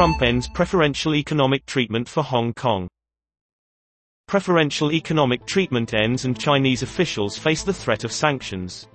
Trump ends preferential economic treatment for Hong Kong. Preferential economic treatment ends and Chinese officials face the threat of sanctions.